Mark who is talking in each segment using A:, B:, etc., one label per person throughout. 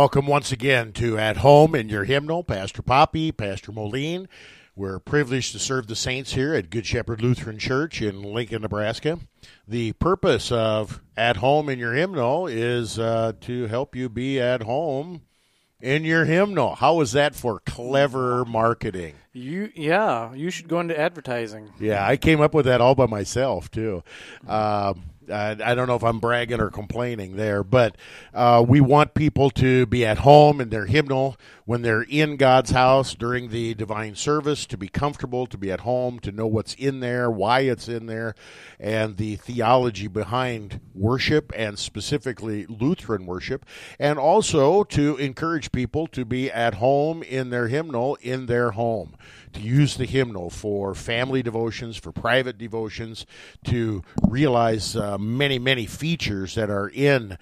A: Welcome once again to At Home in Your Hymnal. Pastor Poppy, Pastor Moline. We're privileged to serve the saints here at Good Shepherd Lutheran Church in Lincoln, Nebraska. The purpose of At Home in Your Hymnal is uh, to help you be at home in your hymnal. How is that for clever marketing?
B: You yeah, you should go into advertising.
A: Yeah, I came up with that all by myself too. Um, I, I don't know if I'm bragging or complaining there, but uh, we want people to be at home in their hymnal when they're in God's house during the divine service, to be comfortable, to be at home, to know what's in there, why it's in there, and the theology behind worship and specifically Lutheran worship, and also to encourage people to be at home in their hymnal in their home to use the hymnal for family devotions, for private devotions, to realize uh, many, many features that are in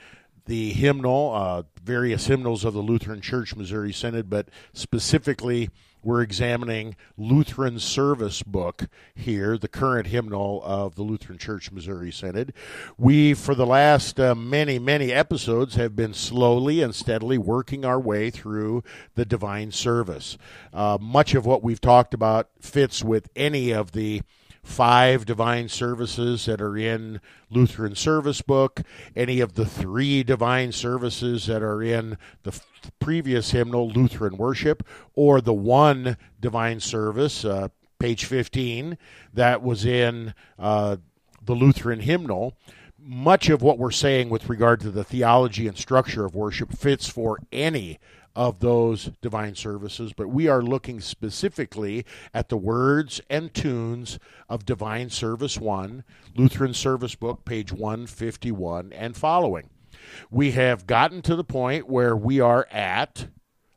A: the hymnal, uh, various hymnals of the Lutheran Church Missouri Synod, but specifically we're examining Lutheran Service Book here, the current hymnal of the Lutheran Church Missouri Synod. We, for the last uh, many, many episodes, have been slowly and steadily working our way through the divine service. Uh, much of what we've talked about fits with any of the five divine services that are in Lutheran Service Book, any of the three divine services that are in the previous hymnal, Lutheran Worship, or the one divine service, uh, page 15, that was in uh, the Lutheran hymnal. Much of what we're saying with regard to the theology and structure of worship fits for any of those divine services, but we are looking specifically at the words and tunes of Divine Service 1, Lutheran Service Book, page 151 and following. We have gotten to the point where we are at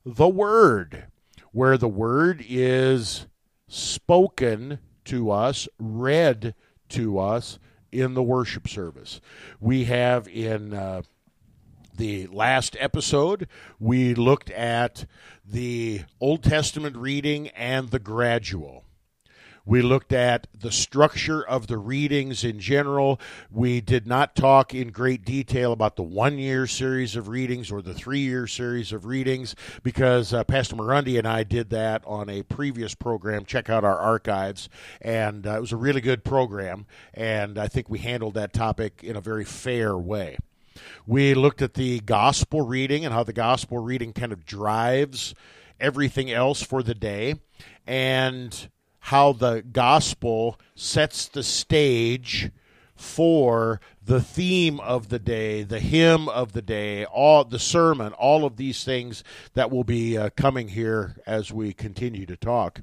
A: the Word, where the Word is spoken to us, read to us in the worship service. We have in uh, the last episode, we looked at the Old Testament reading and the gradual. We looked at the structure of the readings in general. We did not talk in great detail about the one year series of readings or the three year series of readings because uh, Pastor Marundi and I did that on a previous program. Check out our archives. And uh, it was a really good program. And I think we handled that topic in a very fair way. We looked at the gospel reading and how the gospel reading kind of drives everything else for the day, and how the gospel sets the stage for the theme of the day, the hymn of the day, all the sermon, all of these things that will be uh, coming here as we continue to talk.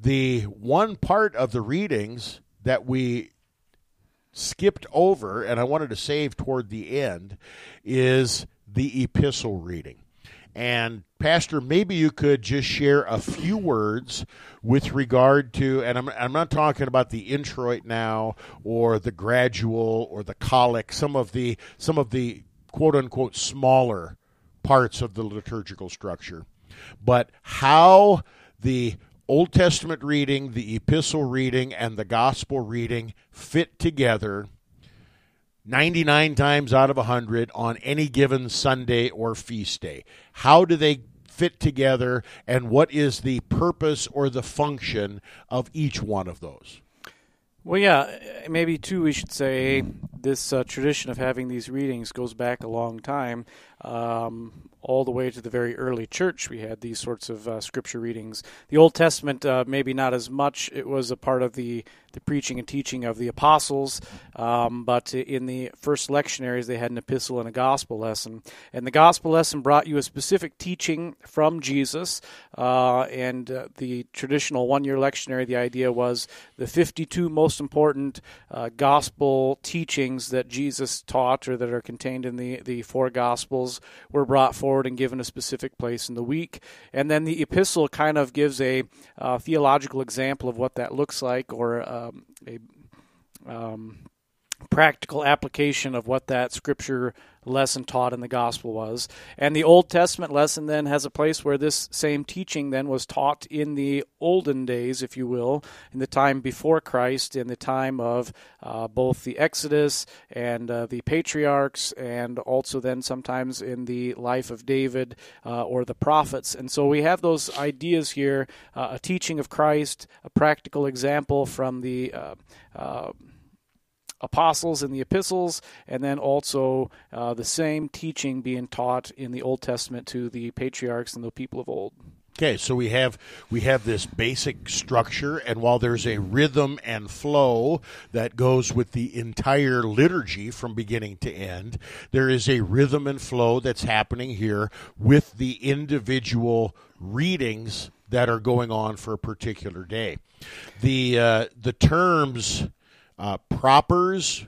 A: The one part of the readings that we skipped over and I wanted to save toward the end is the epistle reading. And Pastor, maybe you could just share a few words with regard to, and I'm, I'm not talking about the introit now or the gradual or the collect, some of the some of the quote unquote smaller parts of the liturgical structure, but how the Old Testament reading, the epistle reading, and the gospel reading fit together 99 times out of 100 on any given Sunday or feast day. How do they fit together, and what is the purpose or the function of each one of those?
B: Well, yeah, maybe too, we should say this uh, tradition of having these readings goes back a long time. Um, all the way to the very early church, we had these sorts of uh, scripture readings. The Old Testament, uh, maybe not as much. It was a part of the, the preaching and teaching of the apostles. Um, but in the first lectionaries, they had an epistle and a gospel lesson. And the gospel lesson brought you a specific teaching from Jesus. Uh, and uh, the traditional one year lectionary, the idea was the 52 most important uh, gospel teachings that Jesus taught or that are contained in the, the four gospels were brought forward and given a specific place in the week. And then the epistle kind of gives a uh, theological example of what that looks like or um, a um, practical application of what that scripture lesson taught in the gospel was. And the Old Testament lesson then has a place where this same teaching then was taught in the olden days, if you will, in the time before Christ, in the time of uh, both the Exodus and uh, the patriarchs, and also then sometimes in the life of David uh, or the prophets. And so we have those ideas here uh, a teaching of Christ, a practical example from the uh, uh, apostles in the epistles, and then also uh, the same teaching being taught in the Old Testament to the patriarchs and the people of old.
A: Okay, so we have we have this basic structure, and while there's a rhythm and flow that goes with the entire liturgy from beginning to end, there is a rhythm and flow that's happening here with the individual readings that are going on for a particular day. The uh, the terms uh, propers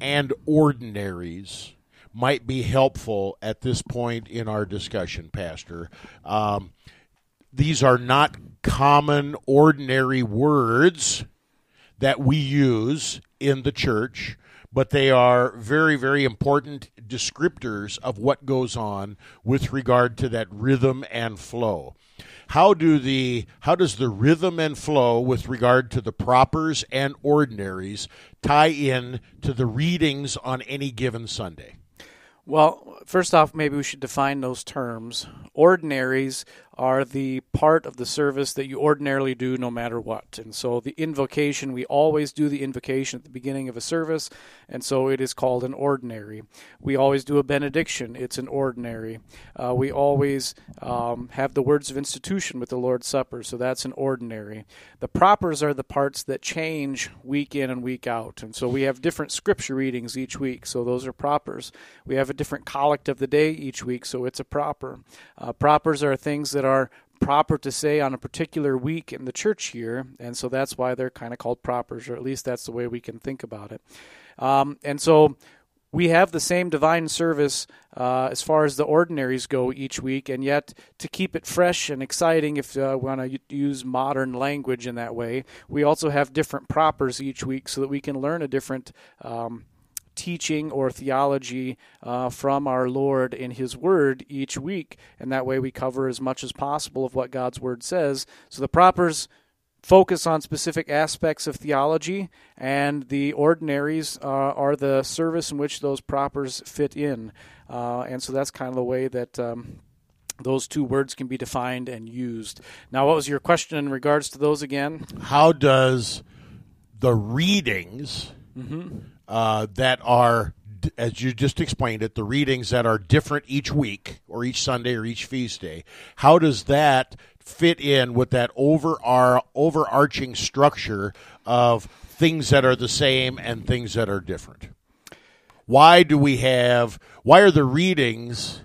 A: and ordinaries might be helpful at this point in our discussion, Pastor. Um, these are not common, ordinary words that we use in the church, but they are very, very important descriptors of what goes on with regard to that rhythm and flow how do the how does the rhythm and flow with regard to the propers and ordinaries tie in to the readings on any given Sunday?
B: Well, first off, maybe we should define those terms. Ordinaries are the part of the service that you ordinarily do no matter what. And so the invocation, we always do the invocation at the beginning of a service, and so it is called an ordinary. We always do a benediction, it's an ordinary. Uh, we always um, have the words of institution with the Lord's Supper, so that's an ordinary. The propers are the parts that change week in and week out, and so we have different scripture readings each week, so those are propers. We have a different collect of the day each week, so it's a proper. Uh, propers are things that are proper to say on a particular week in the church year, and so that's why they're kind of called propers, or at least that's the way we can think about it. Um, and so we have the same divine service uh, as far as the ordinaries go each week, and yet to keep it fresh and exciting, if uh, we want to use modern language in that way, we also have different propers each week so that we can learn a different. Um, teaching or theology uh, from our Lord in His Word each week, and that way we cover as much as possible of what God's Word says. So the propers focus on specific aspects of theology, and the ordinaries uh, are the service in which those propers fit in. Uh, and so that's kind of the way that. Um, those two words can be defined and used. Now, what was your question in regards to those again?
A: How does the readings mm-hmm uh, that are, as you just explained it, the readings that are different each week or each Sunday or each feast day. How does that fit in with that over our overarching structure of things that are the same and things that are different? Why do we have? Why are the readings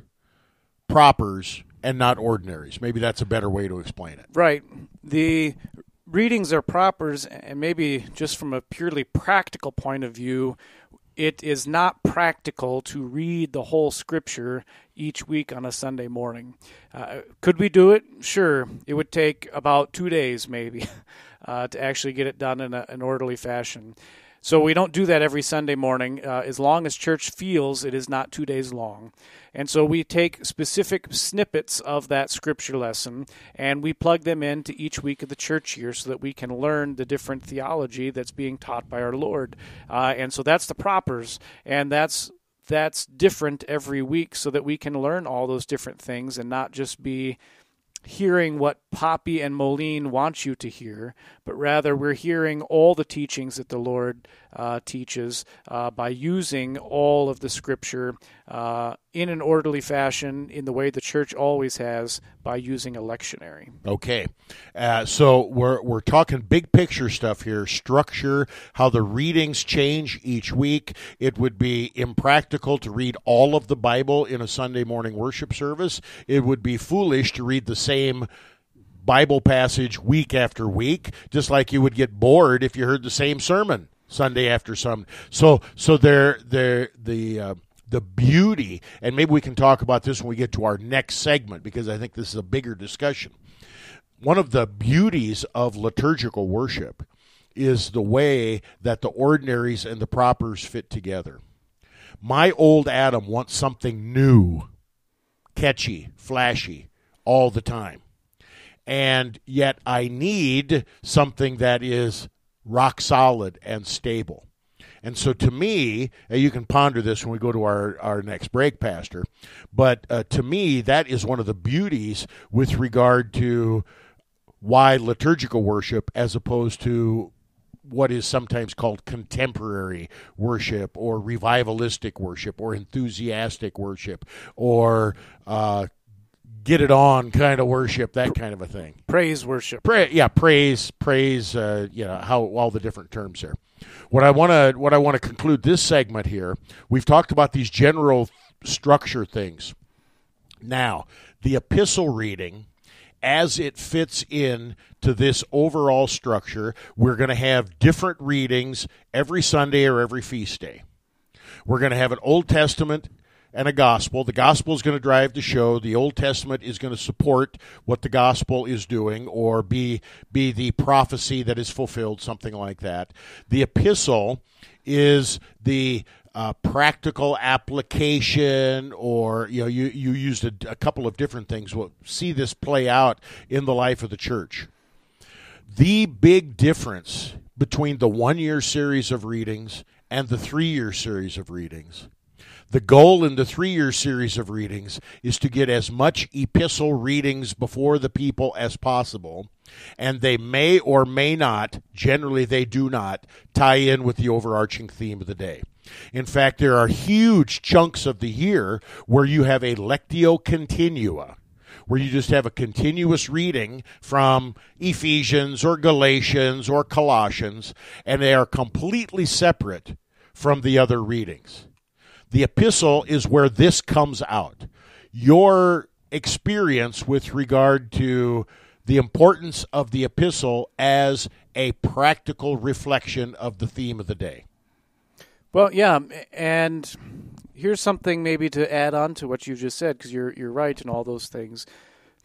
A: propers and not ordinaries? Maybe that's a better way to explain it.
B: Right. The readings are propers, and maybe just from a purely practical point of view, it is not practical to read the whole scripture each week on a Sunday morning. Uh, could we do it? Sure. It would take about two days, maybe, uh, to actually get it done in a, an orderly fashion. So we don't do that every Sunday morning, uh, as long as church feels it is not two days long. And so we take specific snippets of that scripture lesson and we plug them into each week of the church year so that we can learn the different theology that's being taught by our Lord. Uh, and so that's the propers, and that's that's different every week so that we can learn all those different things and not just be hearing what Poppy and Moline want you to hear, but rather we're hearing all the teachings that the Lord teaches uh, by using all of the Scripture uh, in an orderly fashion, in the way the church always has, by using a lectionary.
A: Okay, uh, so we're we're talking big picture stuff here, structure, how the readings change each week. It would be impractical to read all of the Bible in a Sunday morning worship service. It would be foolish to read the same Bible passage week after week, just like you would get bored if you heard the same sermon Sunday after Sunday. So, so there, there, the uh, the beauty, and maybe we can talk about this when we get to our next segment because I think this is a bigger discussion. One of the beauties of liturgical worship is the way that the ordinaries and the propers fit together. My old Adam wants something new, catchy, flashy all the time. And yet I need something that is rock solid and stable. And so to me, you can ponder this when we go to our, our next break, Pastor, but uh, to me, that is one of the beauties with regard to why liturgical worship as opposed to what is sometimes called contemporary worship or revivalistic worship or enthusiastic worship or uh, get it on kind of worship, that kind of a thing.
B: Praise worship.
A: Pra- yeah, praise, praise. Uh, you know how all the different terms there. What I want to what I want to conclude this segment here. We've talked about these general structure things. Now, the epistle reading as it fits in to this overall structure, we're going to have different readings every Sunday or every feast day. We're going to have an Old Testament and a gospel. The gospel is going to drive the show. The Old Testament is going to support what the gospel is doing or be be the prophecy that is fulfilled, something like that. The epistle is the uh, practical application, or you know, you you used a, a couple of different things. We'll see this play out in the life of the church. The big difference between the one year series of readings and the three year series of readings the goal in the three year series of readings is to get as much epistle readings before the people as possible, and they may or may not, generally they do not, tie in with the overarching theme of the day. In fact, there are huge chunks of the year where you have a lectio continua where you just have a continuous reading from Ephesians or Galatians or Colossians, and they are completely separate from the other readings. The epistle is where this comes out. Your experience with regard to the importance of the epistle as a practical reflection of the theme of the day.
B: Well, yeah, and here's something maybe to add on to what you just said because you're you're right in all those things.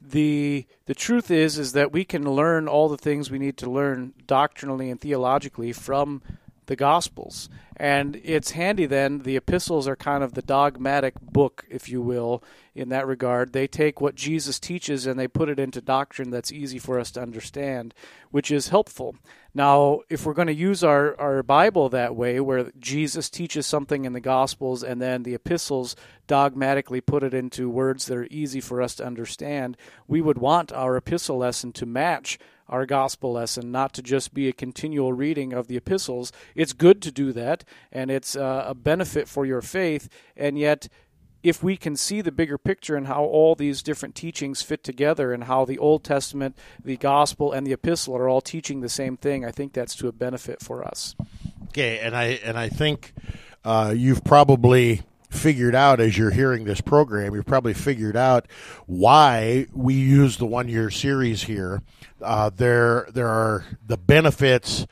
B: The the truth is is that we can learn all the things we need to learn doctrinally and theologically from the Gospels. And it's handy then, the epistles are kind of the dogmatic book, if you will, in that regard. They take what Jesus teaches and they put it into doctrine that's easy for us to understand, which is helpful. Now, if we're going to use our, our Bible that way, where Jesus teaches something in the Gospels and then the epistles dogmatically put it into words that are easy for us to understand, we would want our epistle lesson to match our gospel lesson, not to just be a continual reading of the epistles. It's good to do that, and it's uh, a benefit for your faith, and yet if we can see the bigger picture and how all these different teachings fit together and how the Old Testament, the Gospel, and the Epistle are all teaching the same thing, I think that's to a benefit for us.
A: Okay, and I and I think uh, you've probably figured out as you're hearing this program, you've probably figured out why we use the one year series here. Uh, there, there are the benefits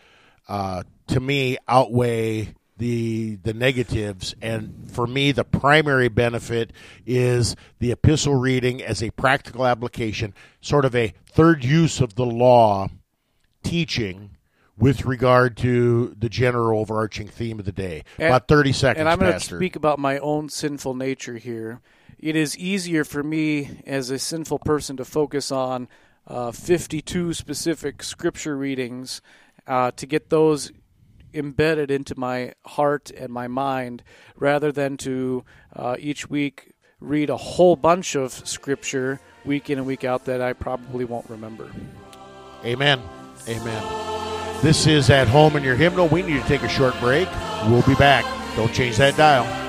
A: uh, to me outweigh the the negatives and for me the primary benefit is the epistle reading as a practical application sort of a third use of the law teaching with regard to the general overarching theme of the day. And, about 30 seconds,
B: And I'm
A: going to
B: speak about my own sinful nature here. It is easier for me as a sinful person to focus on uh, 52 specific scripture readings uh, to get those embedded into my heart and my mind rather than to uh, each week read a whole bunch of scripture week in and week out that I probably won't remember.
A: Amen. Amen. This is At Home in Your Hymnal. We need to take a short break. We'll be back. Don't change that dial.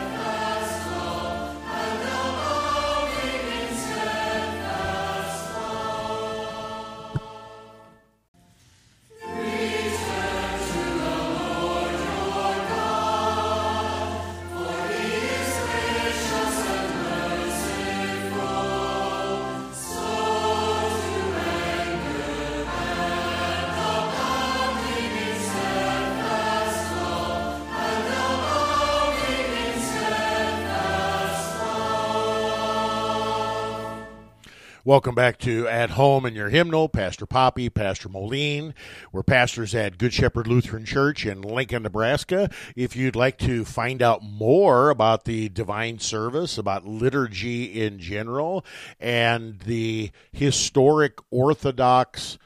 A: Welcome back to At Home in Your Hymnal. Pastor Poppy, Pastor Moline. We're pastors at Good Shepherd Lutheran Church in Lincoln, Nebraska. If you'd like to find out more about the divine service, about liturgy in general, and the historic Orthodox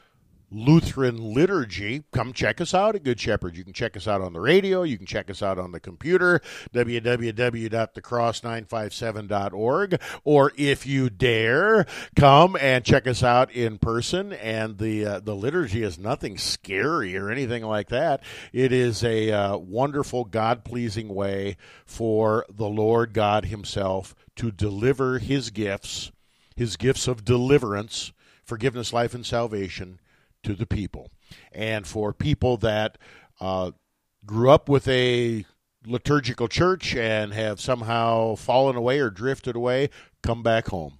A: Lutheran liturgy, come check us out at Good Shepherd. You can check us out on the radio. You can check us out on the computer, www.thecross957.org. Or if you dare, come and check us out in person. And the, uh, the liturgy is nothing scary or anything like that. It is a uh, wonderful, God pleasing way for the Lord God Himself to deliver His gifts, His gifts of deliverance, forgiveness, life, and salvation to the people. And for people that uh, grew up with a liturgical church and have somehow fallen away or drifted away, come back home.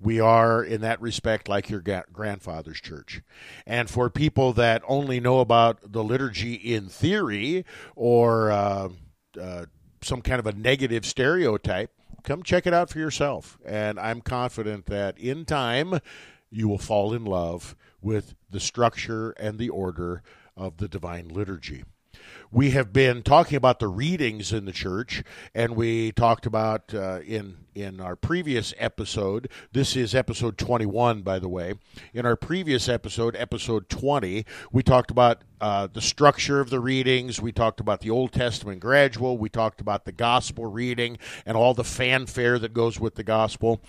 A: We are, in that respect, like your grandfather's church. And for people that only know about the liturgy in theory or uh, uh, some kind of a negative stereotype, come check it out for yourself. And I'm confident that in time, you will fall in love with the structure and the order of the Divine Liturgy. We have been talking about the readings in the church, and we talked about uh, in in our previous episode. This is episode 21, by the way. In our previous episode, episode 20, we talked about uh, the structure of the readings. We talked about the Old Testament gradual. We talked about the gospel reading and all the fanfare that goes with the gospel.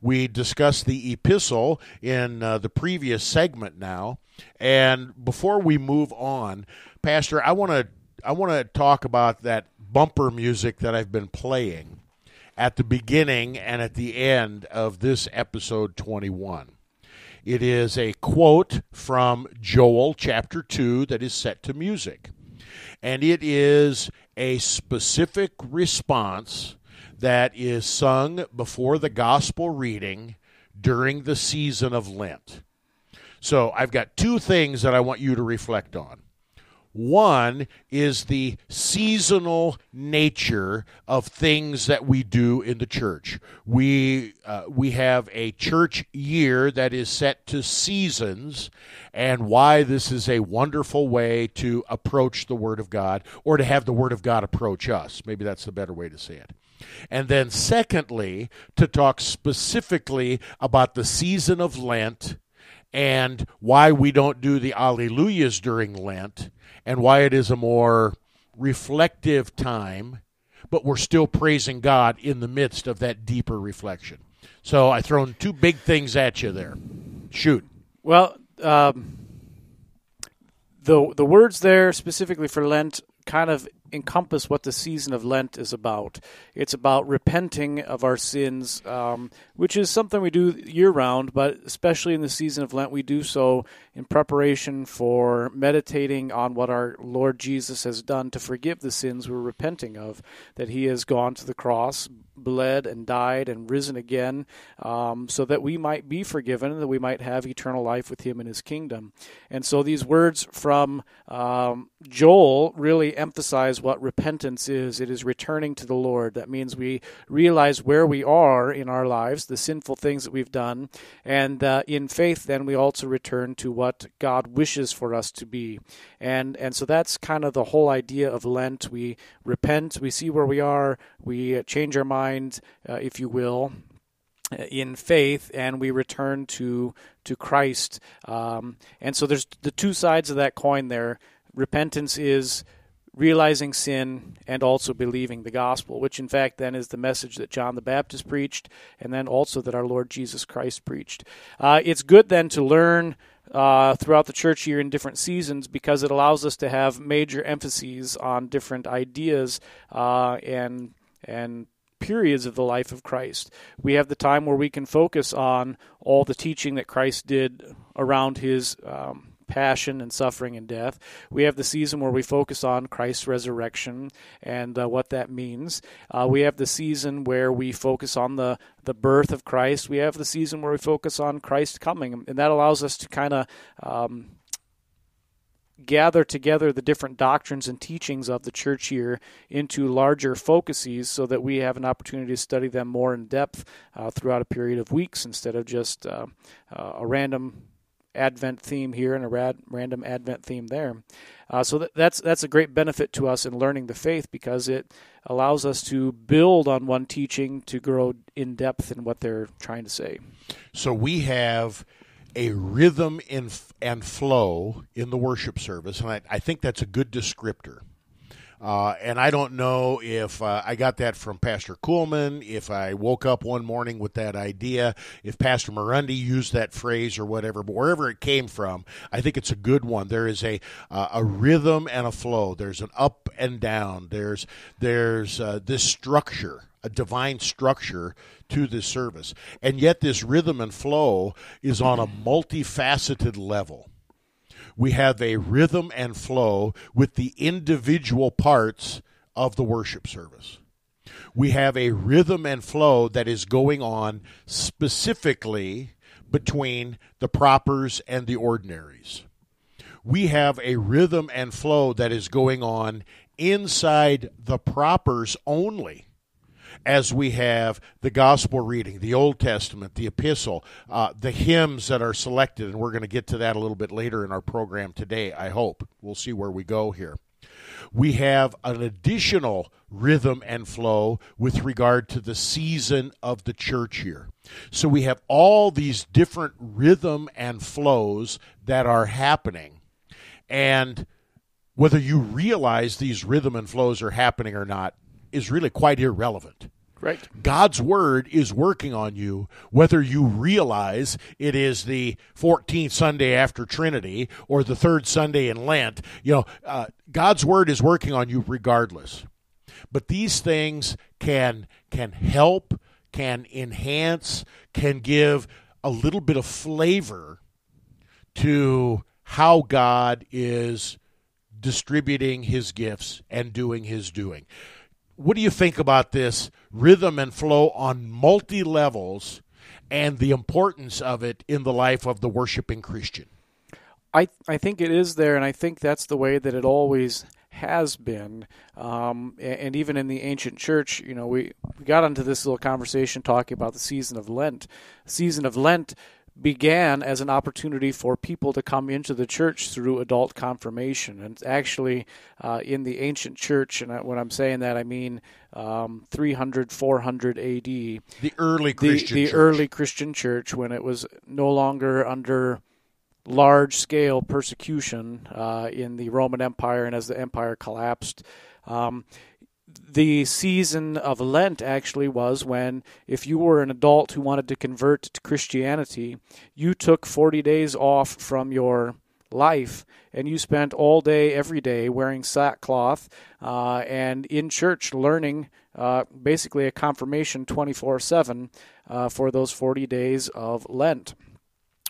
A: We discussed the epistle in uh, the previous segment now. And before we move on, Pastor, I want to I want to talk about that bumper music that I've been playing at the beginning and at the end of this episode 21. It is a quote from Joel chapter 2 that is set to music. And it is a specific response that is sung before the gospel reading during the season of Lent. So I've got two things that I want you to reflect on. One is the seasonal nature of things that we do in the church. We uh, we have a church year that is set to seasons, and why this is a wonderful way to approach the Word of God, or to have the Word of God approach us. Maybe that's the better way to say it. And then, secondly, to talk specifically about the season of Lent and why we don't do the Alleluias during Lent and why it is a more reflective time, but we're still praising God in the midst of that deeper reflection. So I thrown two big things at you there. Shoot.
B: Well, um, the the words there specifically for Lent kind of encompass what the season of Lent is about. It's about repenting of our sins, um, which is something we do year round, but especially in the season of Lent, we do so in preparation for meditating on what our Lord Jesus has done to forgive the sins we're repenting of, that He has gone to the cross, bled and died and risen again, um, so that we might be forgiven and that we might have eternal life with Him in His kingdom. And so these words from um, Joel really emphasize what repentance is it is returning to the Lord. That means we realize where we are in our lives, the sinful things that we've done, and uh, in faith, then we also return to what God wishes for us to be. And and so that's kind of the whole idea of Lent. We repent, we see where we are, we change our mind, uh, if you will, in faith and we return to to Christ. Um, and so there's the two sides of that coin there. Repentance is realizing sin and also believing the gospel, which in fact then is the message that John the Baptist preached and then also that our Lord Jesus Christ preached. Uh, it's good then to learn uh, throughout the church year in different seasons because it allows us to have major emphases on different ideas uh, and and periods of the life of Christ. We have the time where we can focus on all the teaching that Christ did around his um, passion and suffering and death. We have the season where we focus on Christ's resurrection and uh, what that means. Uh, we have the season where we focus on the, the birth of Christ. We have the season where we focus on Christ coming, and that allows us to kind of um, gather together the different doctrines and teachings of the church year into larger focuses so that we have an opportunity to study them more in depth uh, throughout a period of weeks instead of just uh, uh, a random Advent theme here and a rad, random Advent theme there. Uh, so that, that's that's a great benefit to us in learning the faith because it allows us to build on one teaching to grow in depth in what they're trying to say.
A: So we have a rhythm in, and flow in the worship service, and I, I think that's a good descriptor. Uh, and I don't know if uh, I got that from Pastor Kuhlman, if I woke up one morning with that idea, if Pastor Marundi used that phrase or whatever, but wherever it came from, I think it's a good one. There is a uh, a rhythm and a flow. There's an up and down. There's there's uh, this structure a divine structure to this service. And yet, this rhythm and flow is on a multifaceted level. We have a rhythm and flow with the individual parts of the worship service. We have a rhythm and flow that is going on specifically between the propers and the ordinaries. We have a rhythm and flow that is going on inside the propers only as we have the gospel reading, the Old Testament, the epistle, uh, the hymns that are selected, and we're going to get to that a little bit later in our program today, I hope. We'll see where we go here. We have an additional rhythm and flow with regard to the season of the church year. So we have all these different rhythm and flows that are happening. And whether you realize these rhythm and flows are happening or not is really quite irrelevant.
B: Right.
A: God's word is working on you, whether you realize it is the 14th Sunday after Trinity or the third Sunday in Lent. You know, uh, God's word is working on you regardless. But these things can can help, can enhance, can give a little bit of flavor to how God is distributing his gifts and doing his doing what do you think about this rhythm and flow on multi levels and the importance of it in the life of the worshiping Christian?
B: I I think it is there, and I think that's the way that it always has been. Um, and even in the ancient church, you know, we, we got into this little conversation talking about the season of Lent. Season of Lent began as an opportunity for people to come into the church through adult confirmation. And actually, uh, in the ancient church, and when I'm saying that, I mean um, 300, 400 AD. The
A: early Christian
B: the, the
A: church.
B: early Christian church, when it was no longer under large scale persecution uh, in the Roman Empire and as the empire collapsed. Um, the season of Lent actually was when, if you were an adult who wanted to convert to Christianity, you took 40 days off from your life and you spent all day, every day, wearing sackcloth uh, and in church learning uh, basically a confirmation 24 uh, 7 for those 40 days of Lent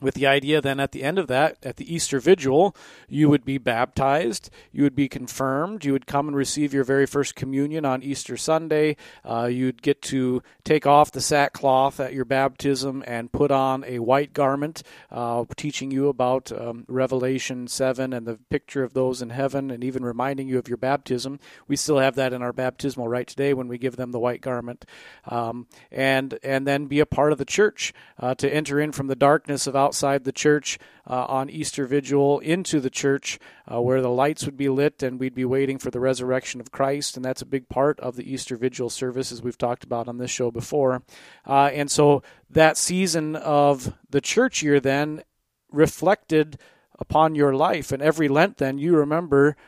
B: with the idea then at the end of that, at the Easter Vigil, you would be baptized, you would be confirmed, you would come and receive your very first communion on Easter Sunday. Uh, you'd get to take off the sackcloth at your baptism and put on a white garment, uh, teaching you about um, Revelation 7 and the picture of those in heaven, and even reminding you of your baptism. We still have that in our baptismal rite today when we give them the white garment. Um, and, and then be a part of the church uh, to enter in from the darkness of outside outside the church uh, on Easter Vigil into the church uh, where the lights would be lit and we'd be waiting for the resurrection of Christ. And that's a big part of the Easter Vigil service, as we've talked about on this show before. Uh, and so that season of the church year then reflected upon your life. And every Lent, then, you remember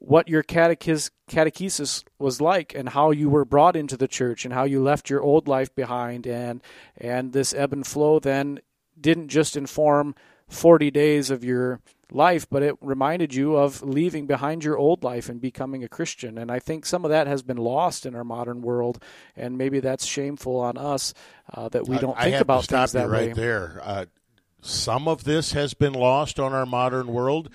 B: what your catechis, catechesis was like and how you were brought into the church and how you left your old life behind and and this ebb and flow then didn't just inform 40 days of your life, but it reminded you of leaving behind your old life and becoming a Christian. And I think some of that has been lost in our modern world, and maybe that's shameful on us uh, that we don't
A: I,
B: think
A: I
B: about things
A: that
B: right
A: way. there. Uh, some of this has been lost on our modern world.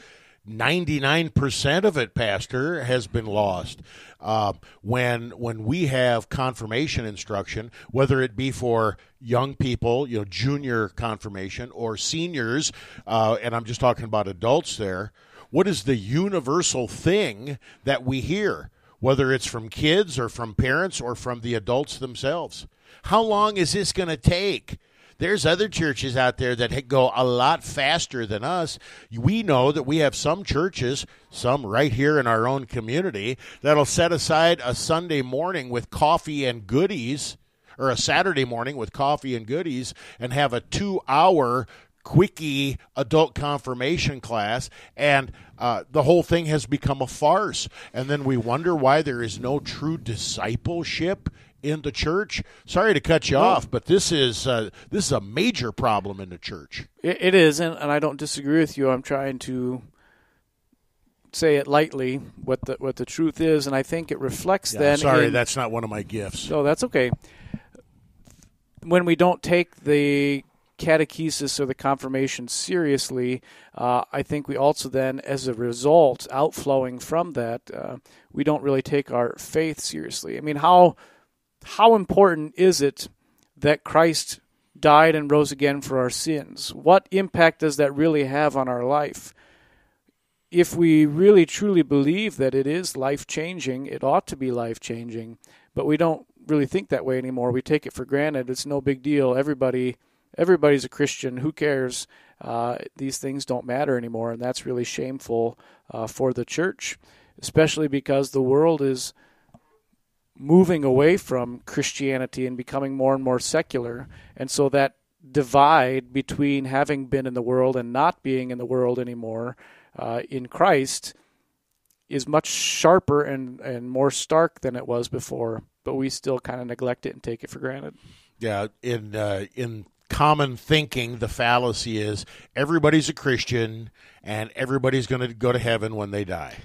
A: 99% of it, Pastor, has been lost. Uh, when when we have confirmation instruction, whether it be for young people, you know, junior confirmation, or seniors, uh, and I'm just talking about adults there, what is the universal thing that we hear, whether it's from kids or from parents or from the adults themselves? How long is this going to take? There's other churches out there that go a lot faster than us. We know that we have some churches, some right here in our own community, that'll set aside a Sunday morning with coffee and goodies, or a Saturday morning with coffee and goodies, and have a two hour quickie adult confirmation class, and uh, the whole thing has become a farce. And then we wonder why there is no true discipleship in the church. Sorry to cut you off, but this is uh, this is a major problem in the church.
B: it, it is, and, and I don't disagree with you. I'm trying to say it lightly what the what the truth is, and I think it reflects
A: Yeah,
B: then.
A: sorry,
B: in-
A: that's not one of my gifts.
B: No, that's okay. When we don't take the catechesis or the confirmation seriously, uh, I think we also then, as a result, outflowing from that, uh, we don't really take our faith seriously. I mean, how how important is it that Christ died and rose again for our sins? What impact does that really have on our life? If we really truly believe that it is life changing, it ought to be life changing, but we don't really think that way anymore. We take it for granted. It's no big deal. Everybody everybody's a Christian. Who cares? Uh, these things don't matter anymore, and that's really shameful uh, for the church, especially because the world is moving away from Christianity and becoming more and more secular. And so that divide between having been in the world and not being in the world anymore uh, in Christ is much sharper and, and more stark than it was before. But we still kind of neglect it and take it for granted.
A: Yeah, in uh, in common thinking, the fallacy is everybody's a Christian and everybody's going to go to heaven when they die.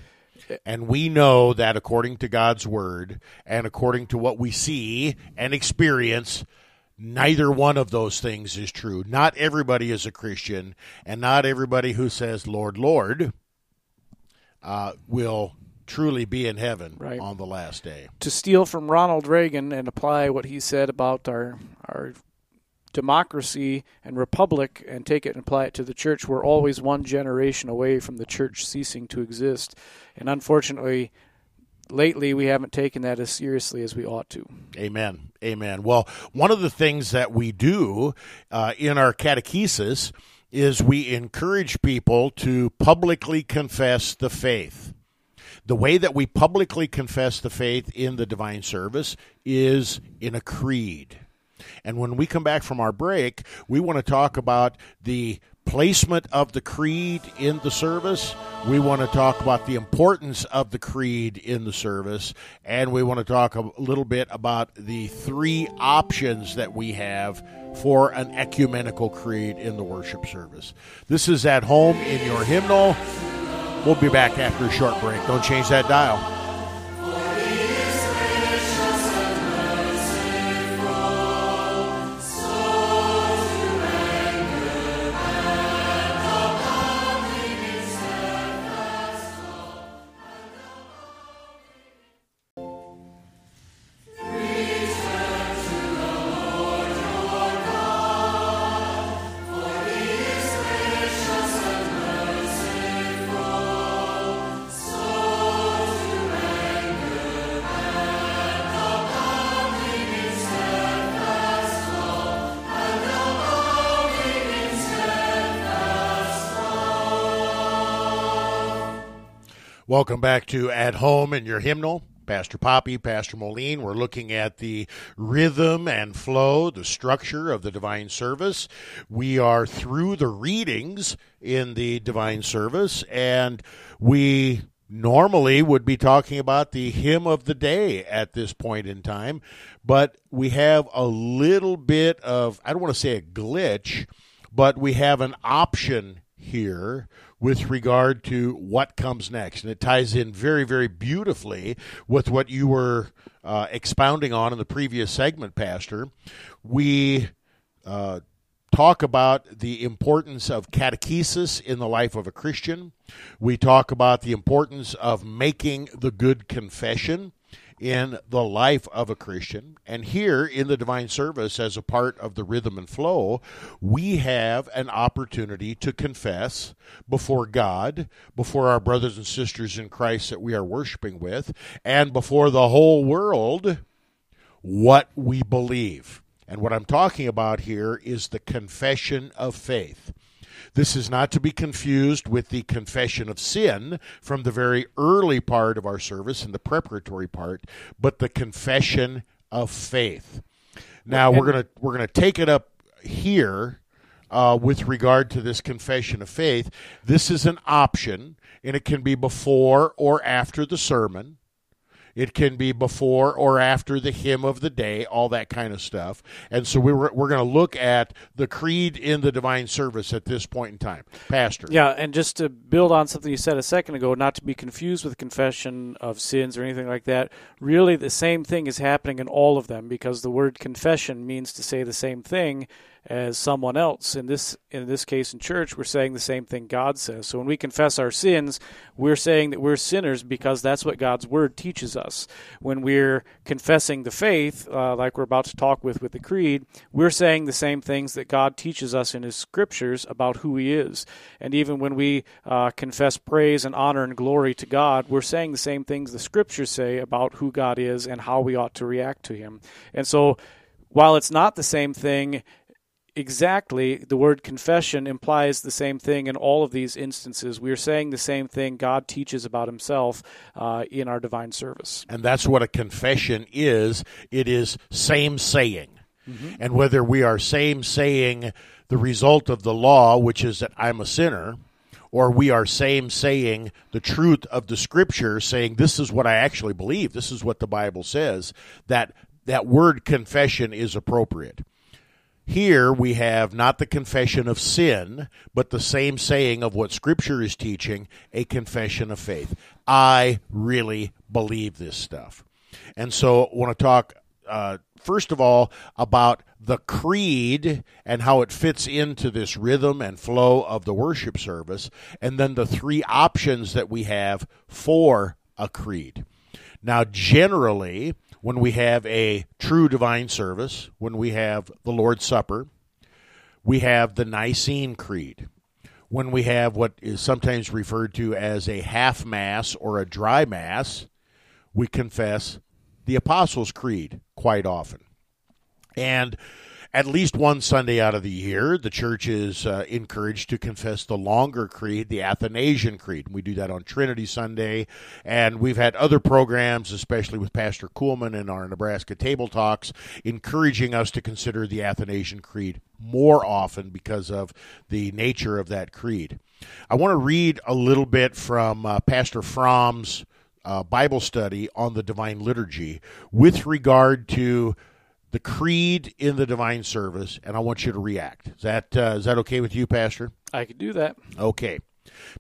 A: And we know that according to God's word and according to what we see and experience, neither one of those things is true. Not everybody is a Christian, and not everybody who says, Lord, Lord, uh, will truly be in heaven
B: Right.
A: on the last day.
B: to steal from Ronald Reagan and apply what he said about our our democracy and republic and take it and apply it to the church, we're always one generation away from the church ceasing to exist. And unfortunately, lately we haven't taken that as seriously as we ought to.
A: Amen. Amen. Well, one of the things that we do uh, in our catechesis is we encourage people to publicly confess the faith. The way that we publicly confess the faith in the divine service is in a creed. And when we come back from our break, we want to talk about the placement of the creed in the service. We want to talk about the importance of the creed in the service. And we want to talk a little bit about the three options that we have for an ecumenical creed in the worship service. This is at home in your hymnal. We'll be back after a short break. Don't change that dial. Welcome back to At Home in Your Hymnal. Pastor Poppy, Pastor Moline. We're looking at the rhythm and flow, the structure of the divine service. We are through the readings in the divine service, and we normally would be talking about the hymn of the day at this point in time, but we have a little bit of, I don't want to say a glitch, but we have an option here with regard to what comes next. And it ties in very, very beautifully with what you were uh, expounding on in the previous segment, Pastor. We uh, talk about the importance of catechesis in the life of a Christian. We talk about the importance of making the good confession in the life of a Christian. And here in the divine service, as a part of the rhythm and flow, we have an opportunity to confess before God, before our brothers and sisters in Christ that we are worshiping with, and before the whole world what we believe. And what I'm talking about here is the confession of faith. This is not to be confused with the confession of sin from the very early part of our service in the preparatory part, but the confession of faith. Now we're gonna we're gonna take it up here uh, with regard to this confession of faith. This is an option, and it can be before or after the sermon. It can be before or after the hymn of the day, all that kind of stuff. And so we were, we're going to look at the creed in the divine service at this point in time. Pastor.
B: Yeah, and just to build on something you said a second ago, not to be confused with confession of sins or anything like that, really the same thing is happening in all of them because the word confession means to say the same thing as someone else. In this in this case in church, we're saying the same thing God says. So when we confess our sins, we're saying that we're sinners because that's what God's word teaches us. When we're confessing the faith, uh, like we're about to talk with with the creed, we're saying the same things that God teaches us in His scriptures about who He is. And even when we uh, confess praise and honor and glory to God, we're saying the same things the scriptures say about who God is and how we ought to react to Him. And so while it's not the same thing exactly the word confession implies the same thing in all of these instances. We are saying the same thing God teaches about himself uh, in our divine service.
A: And that's what a confession is it is same saying. Mm-hmm. And whether we are same saying the result of the law, which is that I'm a sinner, or we are same saying the truth of the scripture, saying this is what I actually believe, this is what the Bible says, that that word confession is appropriate. Here we have not the confession of sin, but the same saying of what Scripture is teaching a confession of faith. I really believe this stuff. And so I want to talk, uh, first of all, about the creed and how it fits into this rhythm and flow of the worship service, and then the three options that we have for a creed. Now, generally, when we have a true divine service, when we have the Lord's Supper, we have the Nicene Creed. When we have what is sometimes referred to as a half mass or a dry mass, we confess the Apostles' Creed quite often. And at least one Sunday out of the year, the church is uh, encouraged to confess the longer creed, the Athanasian Creed. We do that on Trinity Sunday, and we've had other programs, especially with Pastor Kuhlman in our Nebraska Table Talks, encouraging us to consider the Athanasian Creed more often because of the nature of that creed. I want to read a little bit from uh, Pastor Fromm's uh, Bible study on the Divine Liturgy with regard to the creed in the divine service, and I want you to react. Is that uh, is that okay with you, Pastor?
B: I can do that.
A: Okay.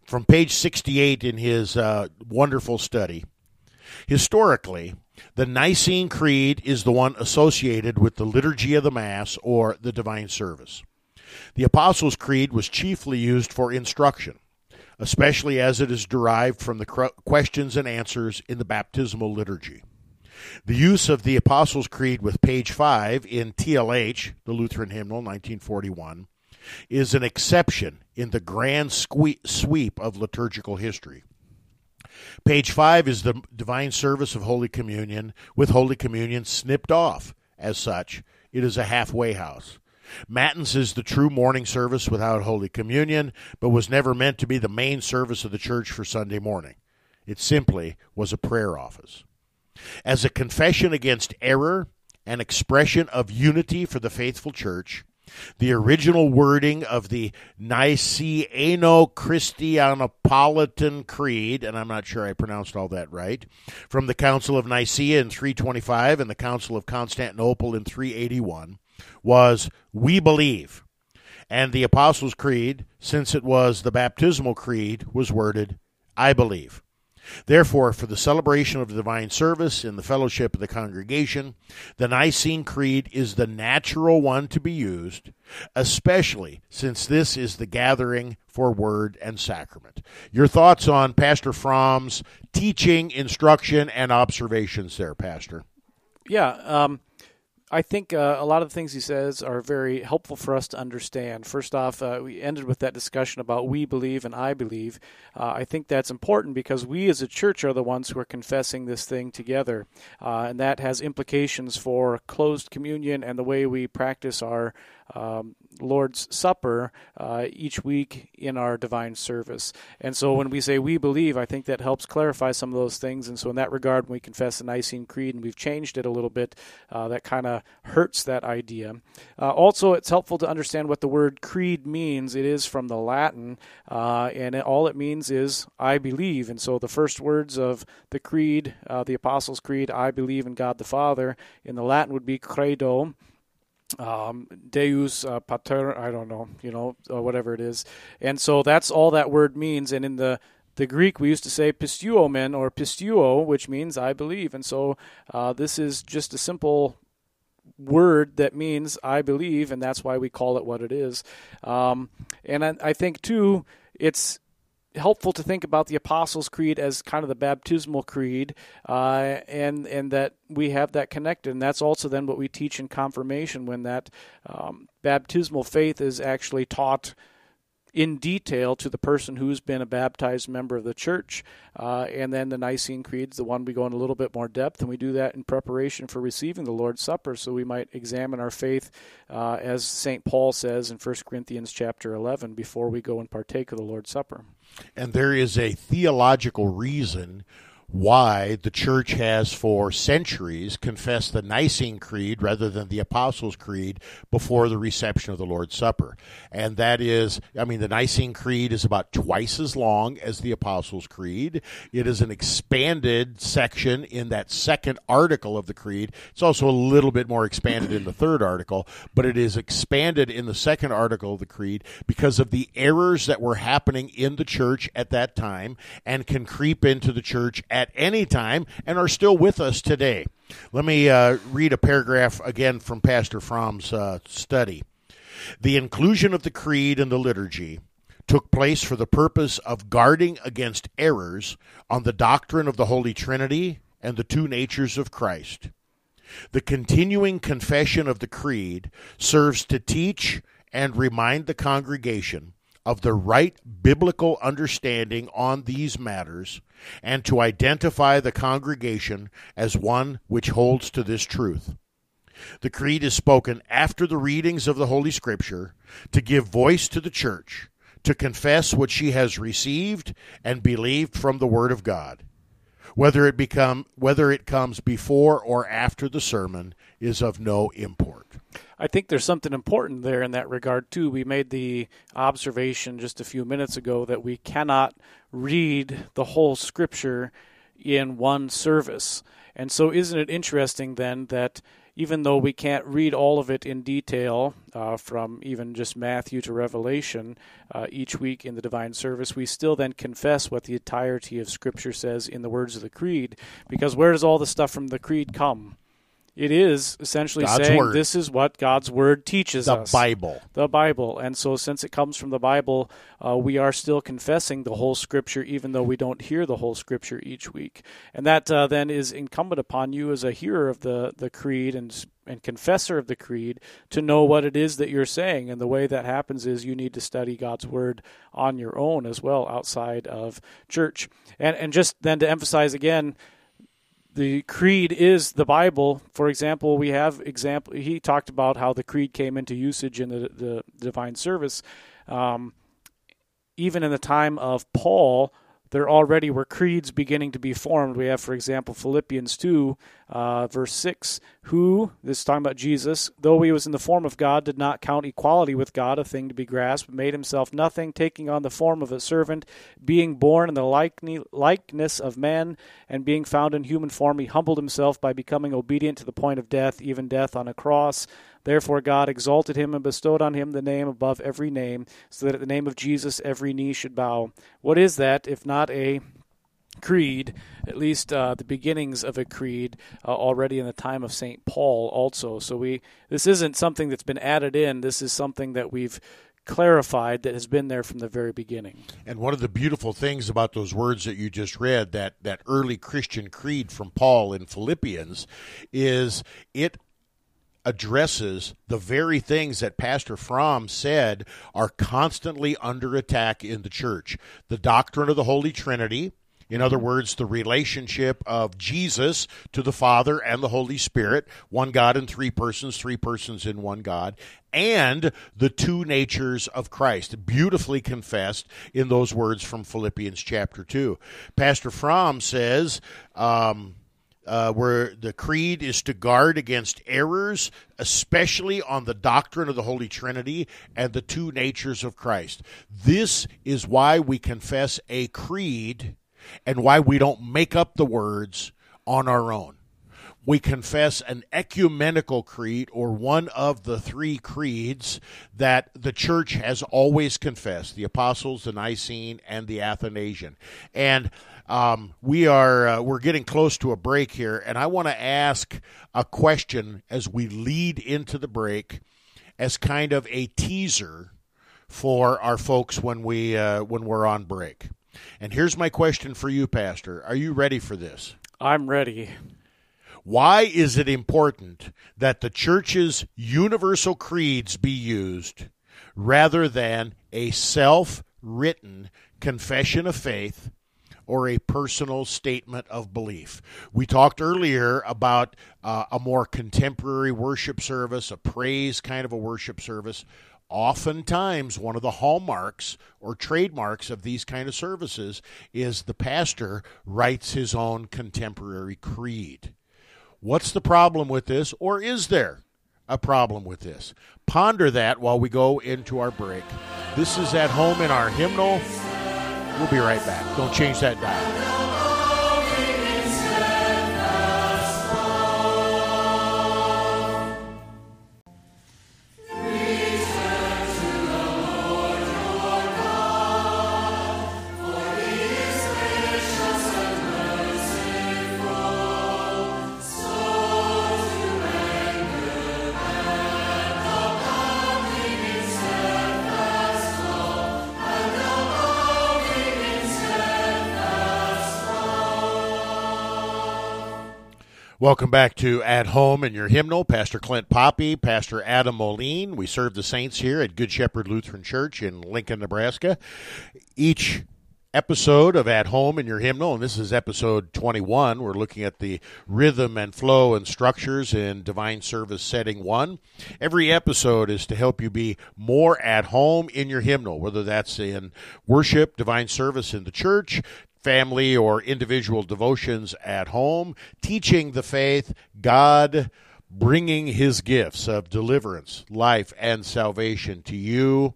A: From page 68 in his uh, wonderful study, historically, the Nicene Creed is the one associated with the liturgy of the Mass or the divine service. The Apostles' Creed was chiefly used for instruction, especially as it is derived from the questions and answers in the baptismal liturgy. The use of the Apostles' Creed with page 5 in TLH, the Lutheran Hymnal, 1941, is an exception in the grand sweep of liturgical history. Page 5 is the divine service of Holy Communion, with Holy Communion snipped off. As such, it is a halfway house. Matins is the true morning service without Holy Communion, but was never meant to be the main service of the church for Sunday morning. It simply was a prayer office as a confession against error and expression of unity for the faithful church. The original wording of the Niceno Christianopolitan Creed, and I'm not sure I pronounced all that right, from the Council of Nicaea in 325 and the Council of Constantinople in 381, was We believe. And the Apostles' Creed, since it was the baptismal creed, was worded I believe. Therefore, for the celebration of the divine service in the fellowship of the congregation, the Nicene Creed is the natural one to be used, especially since this is the gathering for word and sacrament. Your thoughts on Pastor Fromm's teaching, instruction, and observations there, Pastor?
B: Yeah. Um, I think uh, a lot of the things he says are very helpful for us to understand. First off, uh, we ended with that discussion about we believe and I believe. Uh, I think that's important because we as a church are the ones who are confessing this thing together. Uh, and that has implications for closed communion and the way we practice our um, Lord's Supper uh, each week in our divine service. And so when we say we believe, I think that helps clarify some of those things. And so in that regard, when we confess the Nicene Creed and we've changed it a little bit, uh, that kind of hurts that idea. Uh, also, it's helpful to understand what the word creed means. It is from the Latin, uh, and it, all it means is I believe. And so the first words of the creed, uh, the Apostles' Creed, I believe in God the Father, in the Latin would be credo um, Deus uh, pater, I don't know, you know, uh, whatever it is. And so that's all that word means. And in the the Greek, we used to say pisteuomen or pisteuo, which means I believe. And so uh, this is just a simple word that means I believe, and that's why we call it what it is. Um, and I, I think, too, it's helpful to think about the Apostles' Creed as kind of the baptismal creed, uh, and and that we have that connected, and that's also then what we teach in confirmation when that um, baptismal faith is actually taught in detail to the person who's been a baptized member of the church. Uh, and then the Nicene Creed is the one we go in a little bit more depth, and we do that in preparation for receiving the Lord's Supper. So we might examine our faith, uh, as St. Paul says in 1 Corinthians chapter 11, before we go and partake of the Lord's Supper.
A: And there is a theological reason why the church has for centuries confessed the Nicene Creed rather than the Apostles' Creed before the reception of the Lord's Supper. And that is, I mean, the Nicene Creed is about twice as long as the Apostles' Creed. It is an expanded section in that second article of the Creed. It's also a little bit more expanded in the third article, but it is expanded in the second article of the Creed because of the errors that were happening in the church at that time and can creep into the church at at any time and are still with us today. Let me uh, read a paragraph again from Pastor Fromm's uh, study. The inclusion of the creed in the liturgy took place for the purpose of guarding against errors on the doctrine of the Holy Trinity and the two natures of Christ. The continuing confession of the Creed serves to teach and remind the congregation of the right biblical understanding on these matters and to identify the congregation as one which holds to this truth. The creed is spoken after the readings of the Holy Scripture to give voice to the church, to confess what she has received and believed from the Word of God. Whether it become whether it comes before or after the sermon is of no import.
B: I think there's something important there in that regard too. We made the observation just a few minutes ago that we cannot read the whole scripture in one service. And so isn't it interesting then that even though we can't read all of it in detail uh, from even just Matthew to Revelation uh, each week in the divine service, we still then confess what the entirety of Scripture says in the words of the Creed. Because where does all the stuff from the Creed come? It is essentially
A: God's
B: saying
A: word.
B: this is what God's word teaches
A: The
B: us.
A: The Bible.
B: The Bible. And so, since it comes from the Bible, uh, we are still confessing the whole Scripture, even though we don't hear the whole Scripture each week. And that uh, then is incumbent upon you as a hearer of the, the Creed and, and confessor of the Creed to know what it is that you're saying. And the way that happens is you need to study God's Word on your own as well, outside of church. And, and just then to emphasize again, the creed is the Bible. For example, we have example. He talked about how the creed came into usage in the, the divine service. Um, even in the time of Paul, there already were creeds beginning to be formed. We have, for example, Philippians 2, uh, verse 6, who, this is talking about Jesus, though he was in the form of God, did not count equality with God a thing to be grasped, made himself nothing, taking on the form of a servant, being born in the likeness of man, and being found in human form, he humbled himself by becoming obedient to the point of death, even death on a cross. Therefore, God exalted him and bestowed on him the name above every name, so that at the name of Jesus every knee should bow. What is that if not a creed, at least uh, the beginnings of a creed, uh, already in the time of Saint Paul. Also, so we this isn't something that's been added in. This is something that we've clarified that has been there from the very beginning.
A: And one of the beautiful things about those words that you just read, that that early Christian creed from Paul in Philippians, is it addresses the very things that Pastor Fromm said are constantly under attack in the church. The doctrine of the Holy Trinity, in other words, the relationship of Jesus to the Father and the Holy Spirit, one God in three persons, three persons in one God, and the two natures of Christ, beautifully confessed in those words from Philippians chapter 2. Pastor Fromm says, um, uh, where the creed is to guard against errors, especially on the doctrine of the Holy Trinity and the two natures of Christ. This is why we confess a creed and why we don't make up the words on our own. We confess an ecumenical creed or one of the three creeds that the church has always confessed the Apostles, the Nicene, and the Athanasian. And um, we are uh, we're getting close to a break here, and I want to ask a question as we lead into the break, as kind of a teaser for our folks when we uh, when we're on break. And here's my question for you, Pastor. Are you ready for this?
B: I'm ready.
A: Why is it important that the church's universal creeds be used rather than a self written confession of faith or a personal statement of belief? We talked earlier about uh, a more contemporary worship service, a praise kind of a worship service oftentimes one of the hallmarks or trademarks of these kind of services is the pastor writes his own contemporary creed. What's the problem with this, or is there a problem with this? Ponder that while we go into our break. This is at home in our hymnal. We'll be right back. Don't change that dial. Welcome back to At Home in Your Hymnal. Pastor Clint Poppy, Pastor Adam Moline. We serve the saints here at Good Shepherd Lutheran Church in Lincoln, Nebraska. Each episode of At Home in Your Hymnal, and this is episode 21. We're looking at the rhythm and flow and structures in Divine Service Setting 1. Every episode is to help you be more at home in your hymnal, whether that's in worship, divine service in the church, family or individual devotions at home, teaching the faith, God bringing his gifts of deliverance, life, and salvation to you,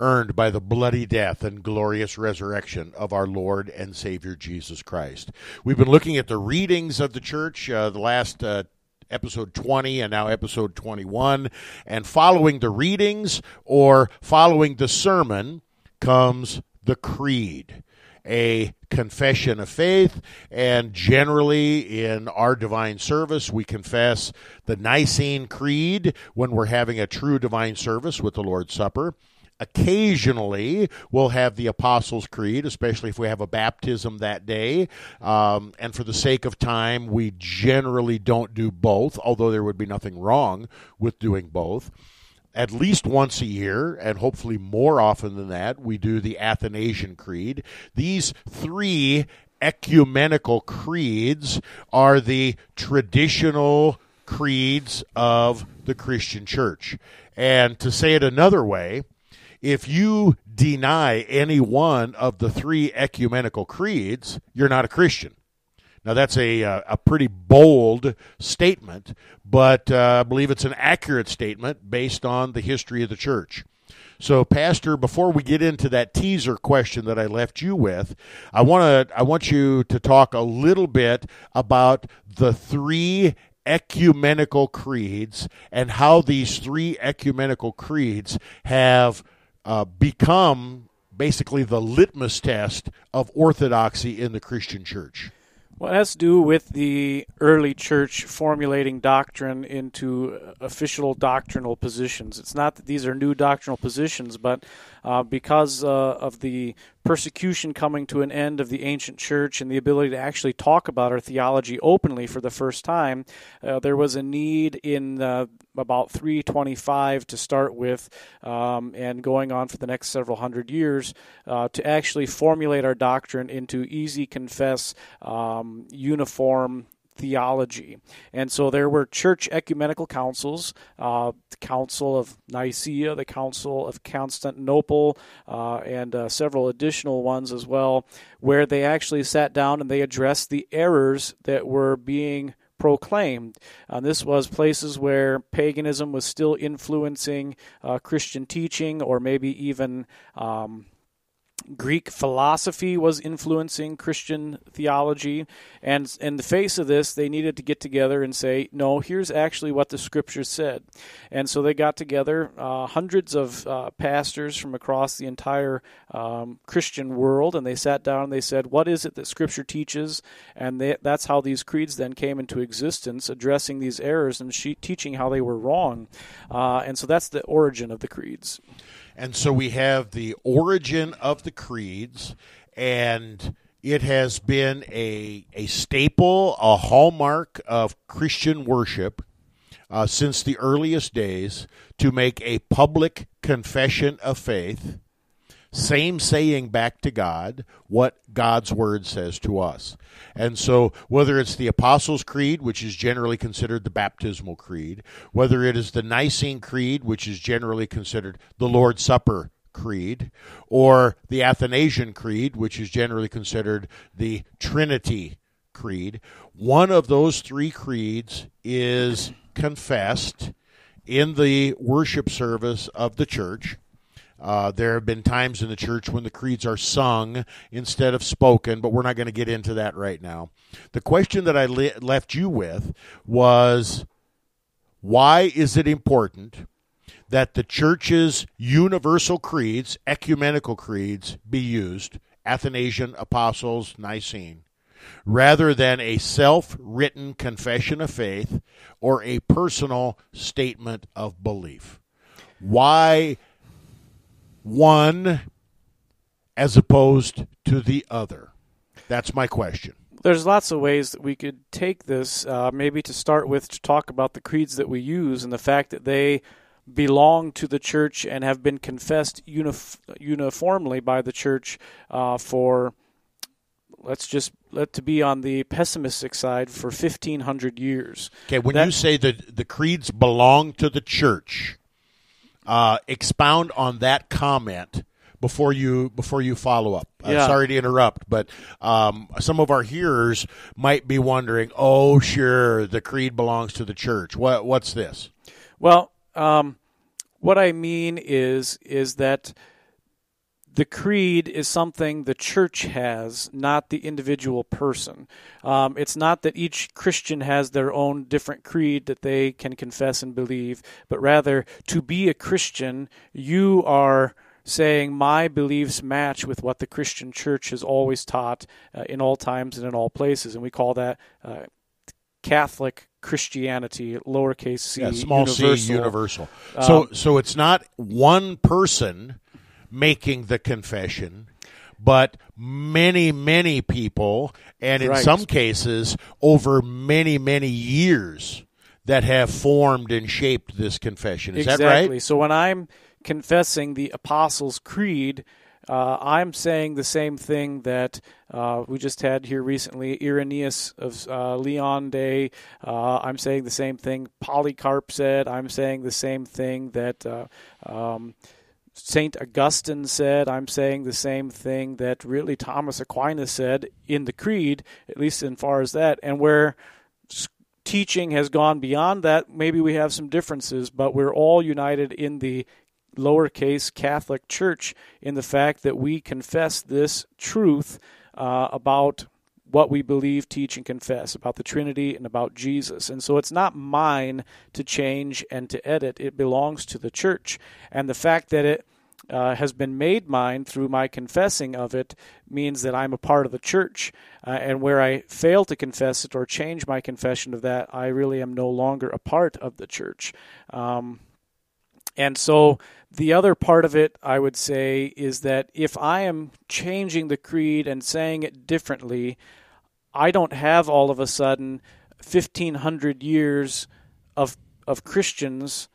A: earned by the bloody death and glorious resurrection of our Lord and Savior Jesus Christ. We've been looking at the readings of the church uh, the last uh, episode 20 and now episode 21. And following the readings or following the sermon comes the creed a confession of faith, and generally in our divine service, we confess the Nicene Creed when we're having a true divine service with the Lord's Supper. Occasionally, we'll have the Apostles' Creed, especially if we have a baptism that day. Um, and for the sake of time, we generally don't do both, although there would be nothing wrong with doing both at least once a year, and hopefully more often than that, we do the Athanasian Creed. These three ecumenical creeds are the traditional creeds of the Christian church. And to say it another way, if you deny any one of the three ecumenical creeds, you're not a Christian. Now, that's a, uh, a pretty bold statement, but uh, I believe it's an accurate statement based on the history of the church. So, Pastor, before we get into that teaser question that I left you with, I want to I want you to talk a little bit about the three ecumenical creeds and how these three ecumenical creeds have uh, become basically the litmus test of orthodoxy in the Christian church?
B: Well, it has to do with the early church formulating doctrine into official doctrinal positions. It's not that these are new doctrinal positions, but uh, because uh, of the persecution coming to an end of the ancient church and the ability to actually talk about our theology openly for the first time, uh, there was a need in uh, about 325 to start with um, and going on for the next several hundred years uh, to actually formulate our doctrine into easy, confess, um, uniform theology. And so there were church ecumenical councils, uh, the Council of Nicaea, the Council of Constantinople, uh, and uh, several additional ones as well, where they actually sat down and they addressed the errors that were being proclaimed. Uh, this was places where paganism was still influencing uh, Christian teaching or maybe even. Um, Greek philosophy was influencing Christian theology. And in the face of this, they needed to get together and say, no, here's actually what the scriptures said. And so they got together, uh, hundreds of uh, pastors from across the entire um, Christian world, and they sat down and they said, what is it that scripture teaches? And they, that's how these creeds then came into existence, addressing these errors and she, teaching how they were wrong. Uh, and so that's the origin of the creeds.
A: And so we have the origin of the creeds, and it has been a, a staple, a hallmark of Christian worship uh, since the earliest days to make a public confession of faith same saying back to God what God's word says to us. And so, whether it's the Apostles' Creed, which is generally considered the baptismal creed, whether it is the Nicene Creed, which is generally considered the Lord's Supper creed, or the Athanasian Creed, which is generally considered the Trinity creed, one of those three creeds is confessed in the worship service of the church uh, there have been times in the church when the creeds are sung instead of spoken, but we're not going to get into that right now. The question that I le- left you with was why is it important that the church's universal creeds, ecumenical creeds, be used, Athanasian, Apostles, Nicene, rather than a self written confession of faith or a personal statement of belief? Why one as opposed to the other? That's my question.
B: There's lots of ways that we could take this. Uh, maybe to start with, to talk about the creeds that we use and the fact that they belong to the church and have been confessed unif- uniformly by the church uh, for let's just let to be on the pessimistic side for 1500 years
A: okay when that, you say that the creeds belong to the church uh, expound on that comment before you before you follow up. Yeah. sorry to interrupt, but um, some of our hearers might be wondering, "Oh, sure, the creed belongs to the church. What what's this?"
B: Well, um, what I mean is is that the creed is something the church has, not the individual person. Um, it's not that each Christian has their own different creed that they can confess and believe, but rather to be a Christian, you are saying my beliefs match with what the Christian church has always taught uh, in all times and in all places. And we call that uh, Catholic Christianity, lowercase c,
A: yeah, small
B: universal.
A: c, universal. Um, so, so it's not one person making the confession, but many, many people, and in right. some cases, over many, many years that have formed and shaped this confession. Is
B: exactly.
A: that right?
B: So when I'm confessing the Apostles' Creed, uh, I'm saying the same thing that uh, we just had here recently. Irenaeus of uh, Lyon Day. Uh, I'm saying the same thing Polycarp said. I'm saying the same thing that uh, um, St. Augustine said. I'm saying the same thing that really Thomas Aquinas said in the Creed, at least in far as that. And where teaching has gone beyond that, maybe we have some differences, but we're all united in the lowercase Catholic Church in the fact that we confess this truth uh, about what we believe, teach, and confess about the Trinity and about Jesus. And so it's not mine to change and to edit, it belongs to the church. And the fact that it uh, has been made mine through my confessing of it means that I'm a part of the church. Uh, and where I fail to confess it or change my confession of that, I really am no longer a part of the church. Um, and so the other part of it, I would say, is that if I am changing the creed and saying it differently, I don't have all of a sudden 1,500 years of, of Christians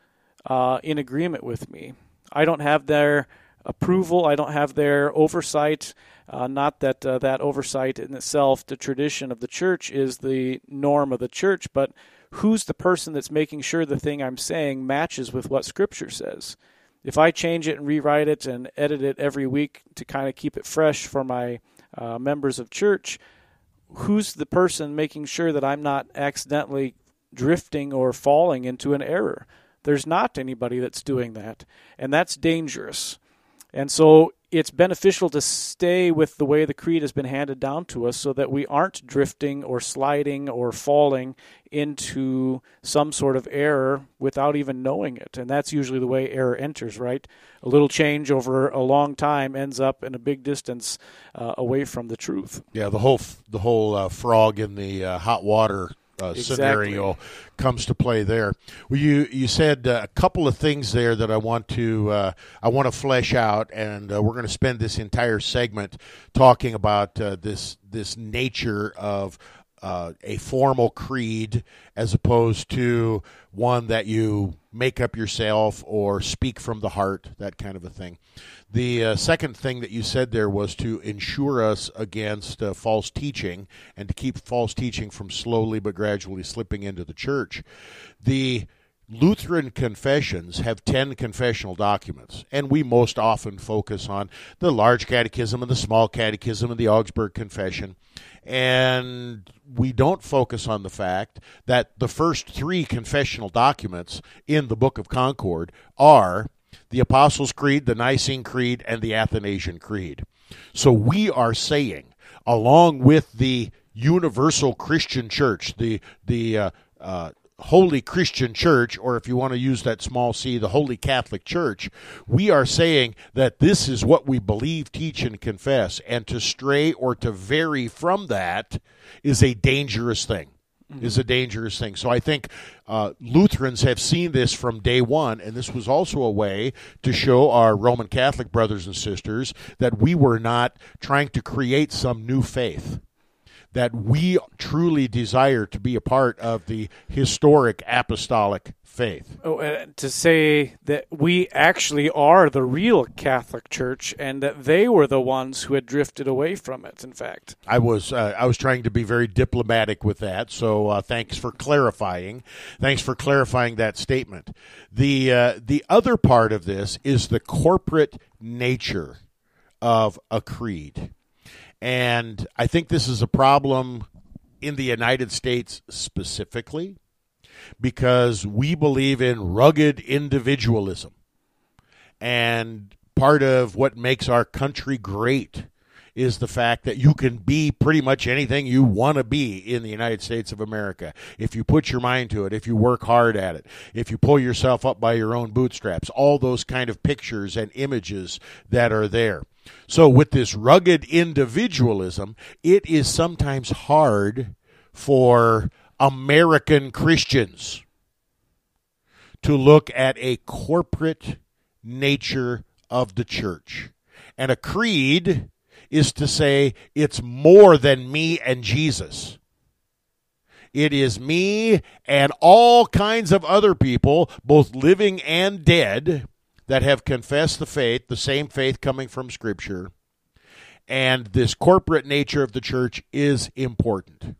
B: uh, in agreement with me. I don't have their approval. I don't have their oversight. Uh, not that uh, that oversight in itself, the tradition of the church, is the norm of the church, but who's the person that's making sure the thing I'm saying matches with what Scripture says? If I change it and rewrite it and edit it every week to kind of keep it fresh for my uh, members of church, who's the person making sure that I'm not accidentally drifting or falling into an error? There's not anybody that's doing that, and that's dangerous. And so it's beneficial to stay with the way the creed has been handed down to us so that we aren't drifting or sliding or falling into some sort of error without even knowing it. And that's usually the way error enters, right? A little change over a long time ends up in a big distance uh, away from the truth.
A: Yeah, the whole the whole uh, frog in the uh, hot water uh, exactly. scenario comes to play there. Well, you you said uh, a couple of things there that I want to uh, I want to flesh out, and uh, we're going to spend this entire segment talking about uh, this this nature of uh, a formal creed as opposed to one that you make up yourself or speak from the heart, that kind of a thing. The uh, second thing that you said there was to ensure us against uh, false teaching and to keep false teaching from slowly but gradually slipping into the church. The Lutheran confessions have 10 confessional documents, and we most often focus on the large catechism and the small catechism and the Augsburg Confession. And we don't focus on the fact that the first three confessional documents in the Book of Concord are the Apostles' Creed, the Nicene Creed, and the Athanasian Creed. So we are saying, along with the universal Christian church, the the uh, uh, Holy Christian Church, or if you want to use that small c, the Holy Catholic Church, we are saying that this is what we believe, teach, and confess. And to stray or to vary from that is a dangerous thing is a dangerous thing. So I think uh, Lutherans have seen this from day one, and this was also a way to show our Roman Catholic brothers and sisters that we were not trying to create some new faith that we truly desire to be a part of the historic apostolic faith.
B: Oh, uh, to say that we actually are the real Catholic Church, and that they were the ones who had drifted away from it. In fact,
A: I was uh, I was trying to be very diplomatic with that. So uh, thanks for clarifying. Thanks for clarifying that statement. The uh, the other part of this is the corporate nature of a creed. And I think this is a problem in the United States specifically because we believe in rugged individualism. And part of what makes our country great is the fact that you can be pretty much anything you want to be in the United States of America if you put your mind to it, if you work hard at it, if you pull yourself up by your own bootstraps, all those kind of pictures and images that are there. So, with this rugged individualism, it is sometimes hard for American Christians to look at a corporate nature of the church. And a creed is to say it's more than me and Jesus. It is me and all kinds of other people, both living and dead, that have confessed the faith, the same faith coming from Scripture, and this corporate nature of the church is important.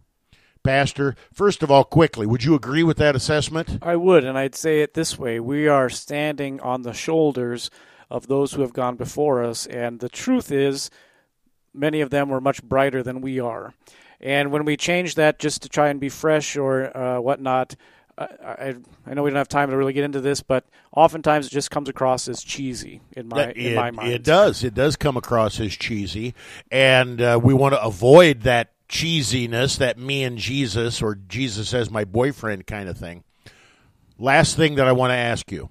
A: Pastor, first of all, quickly, would you agree with that assessment?
B: I would, and I'd say it this way We are standing on the shoulders of those who have gone before us, and the truth is, many of them were much brighter than we are. And when we change that just to try and be fresh or uh, whatnot, I, I know we don't have time to really get into this, but oftentimes it just comes across as cheesy in my
A: it,
B: in my mind.
A: It does. It does come across as cheesy, and uh, we want to avoid that cheesiness, that me and Jesus or Jesus as my boyfriend kind of thing. Last thing that I want to ask you.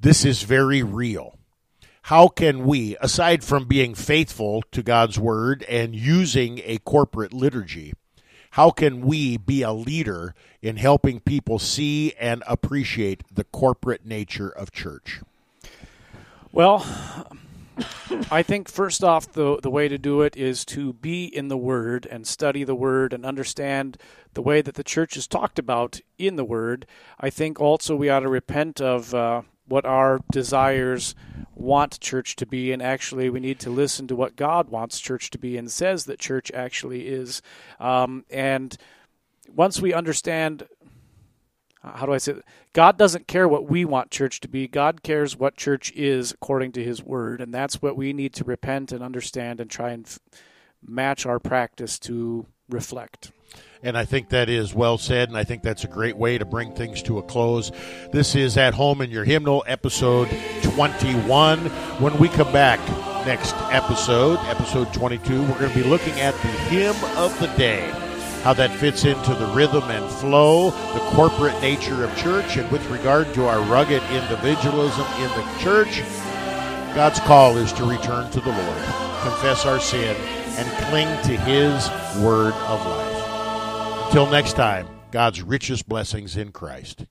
A: This is very real. how can we, aside from being faithful to God's word and using a corporate liturgy, how can we be a leader in helping people see and appreciate the corporate nature of church?
B: Well, I think first off, the the way to do it is to be in the Word and study the Word and understand the way that the church is talked about in the Word. I think also we ought to repent of uh, what our desires want church to be, and actually we need to listen to what God wants church to be and says that church actually is. Um, and once we understand how do I say? God doesn't care what we want church to be. God cares what church is according to his word. And that's what we need to repent and understand and try and f- match our practice to reflect.
A: And I think that is well said, and I think that's a great way to bring things to a close. This is At Home in Your Hymnal, episode 21. When we come back next episode, episode 22, we're going to be looking at the hymn of the day, how that fits into the rhythm and flow, the corporate nature of church, and with regard to our rugged individualism in the church. God's call is to return to the Lord, confess our sin, and cling to His word of life. Until next time, God's richest blessings in Christ.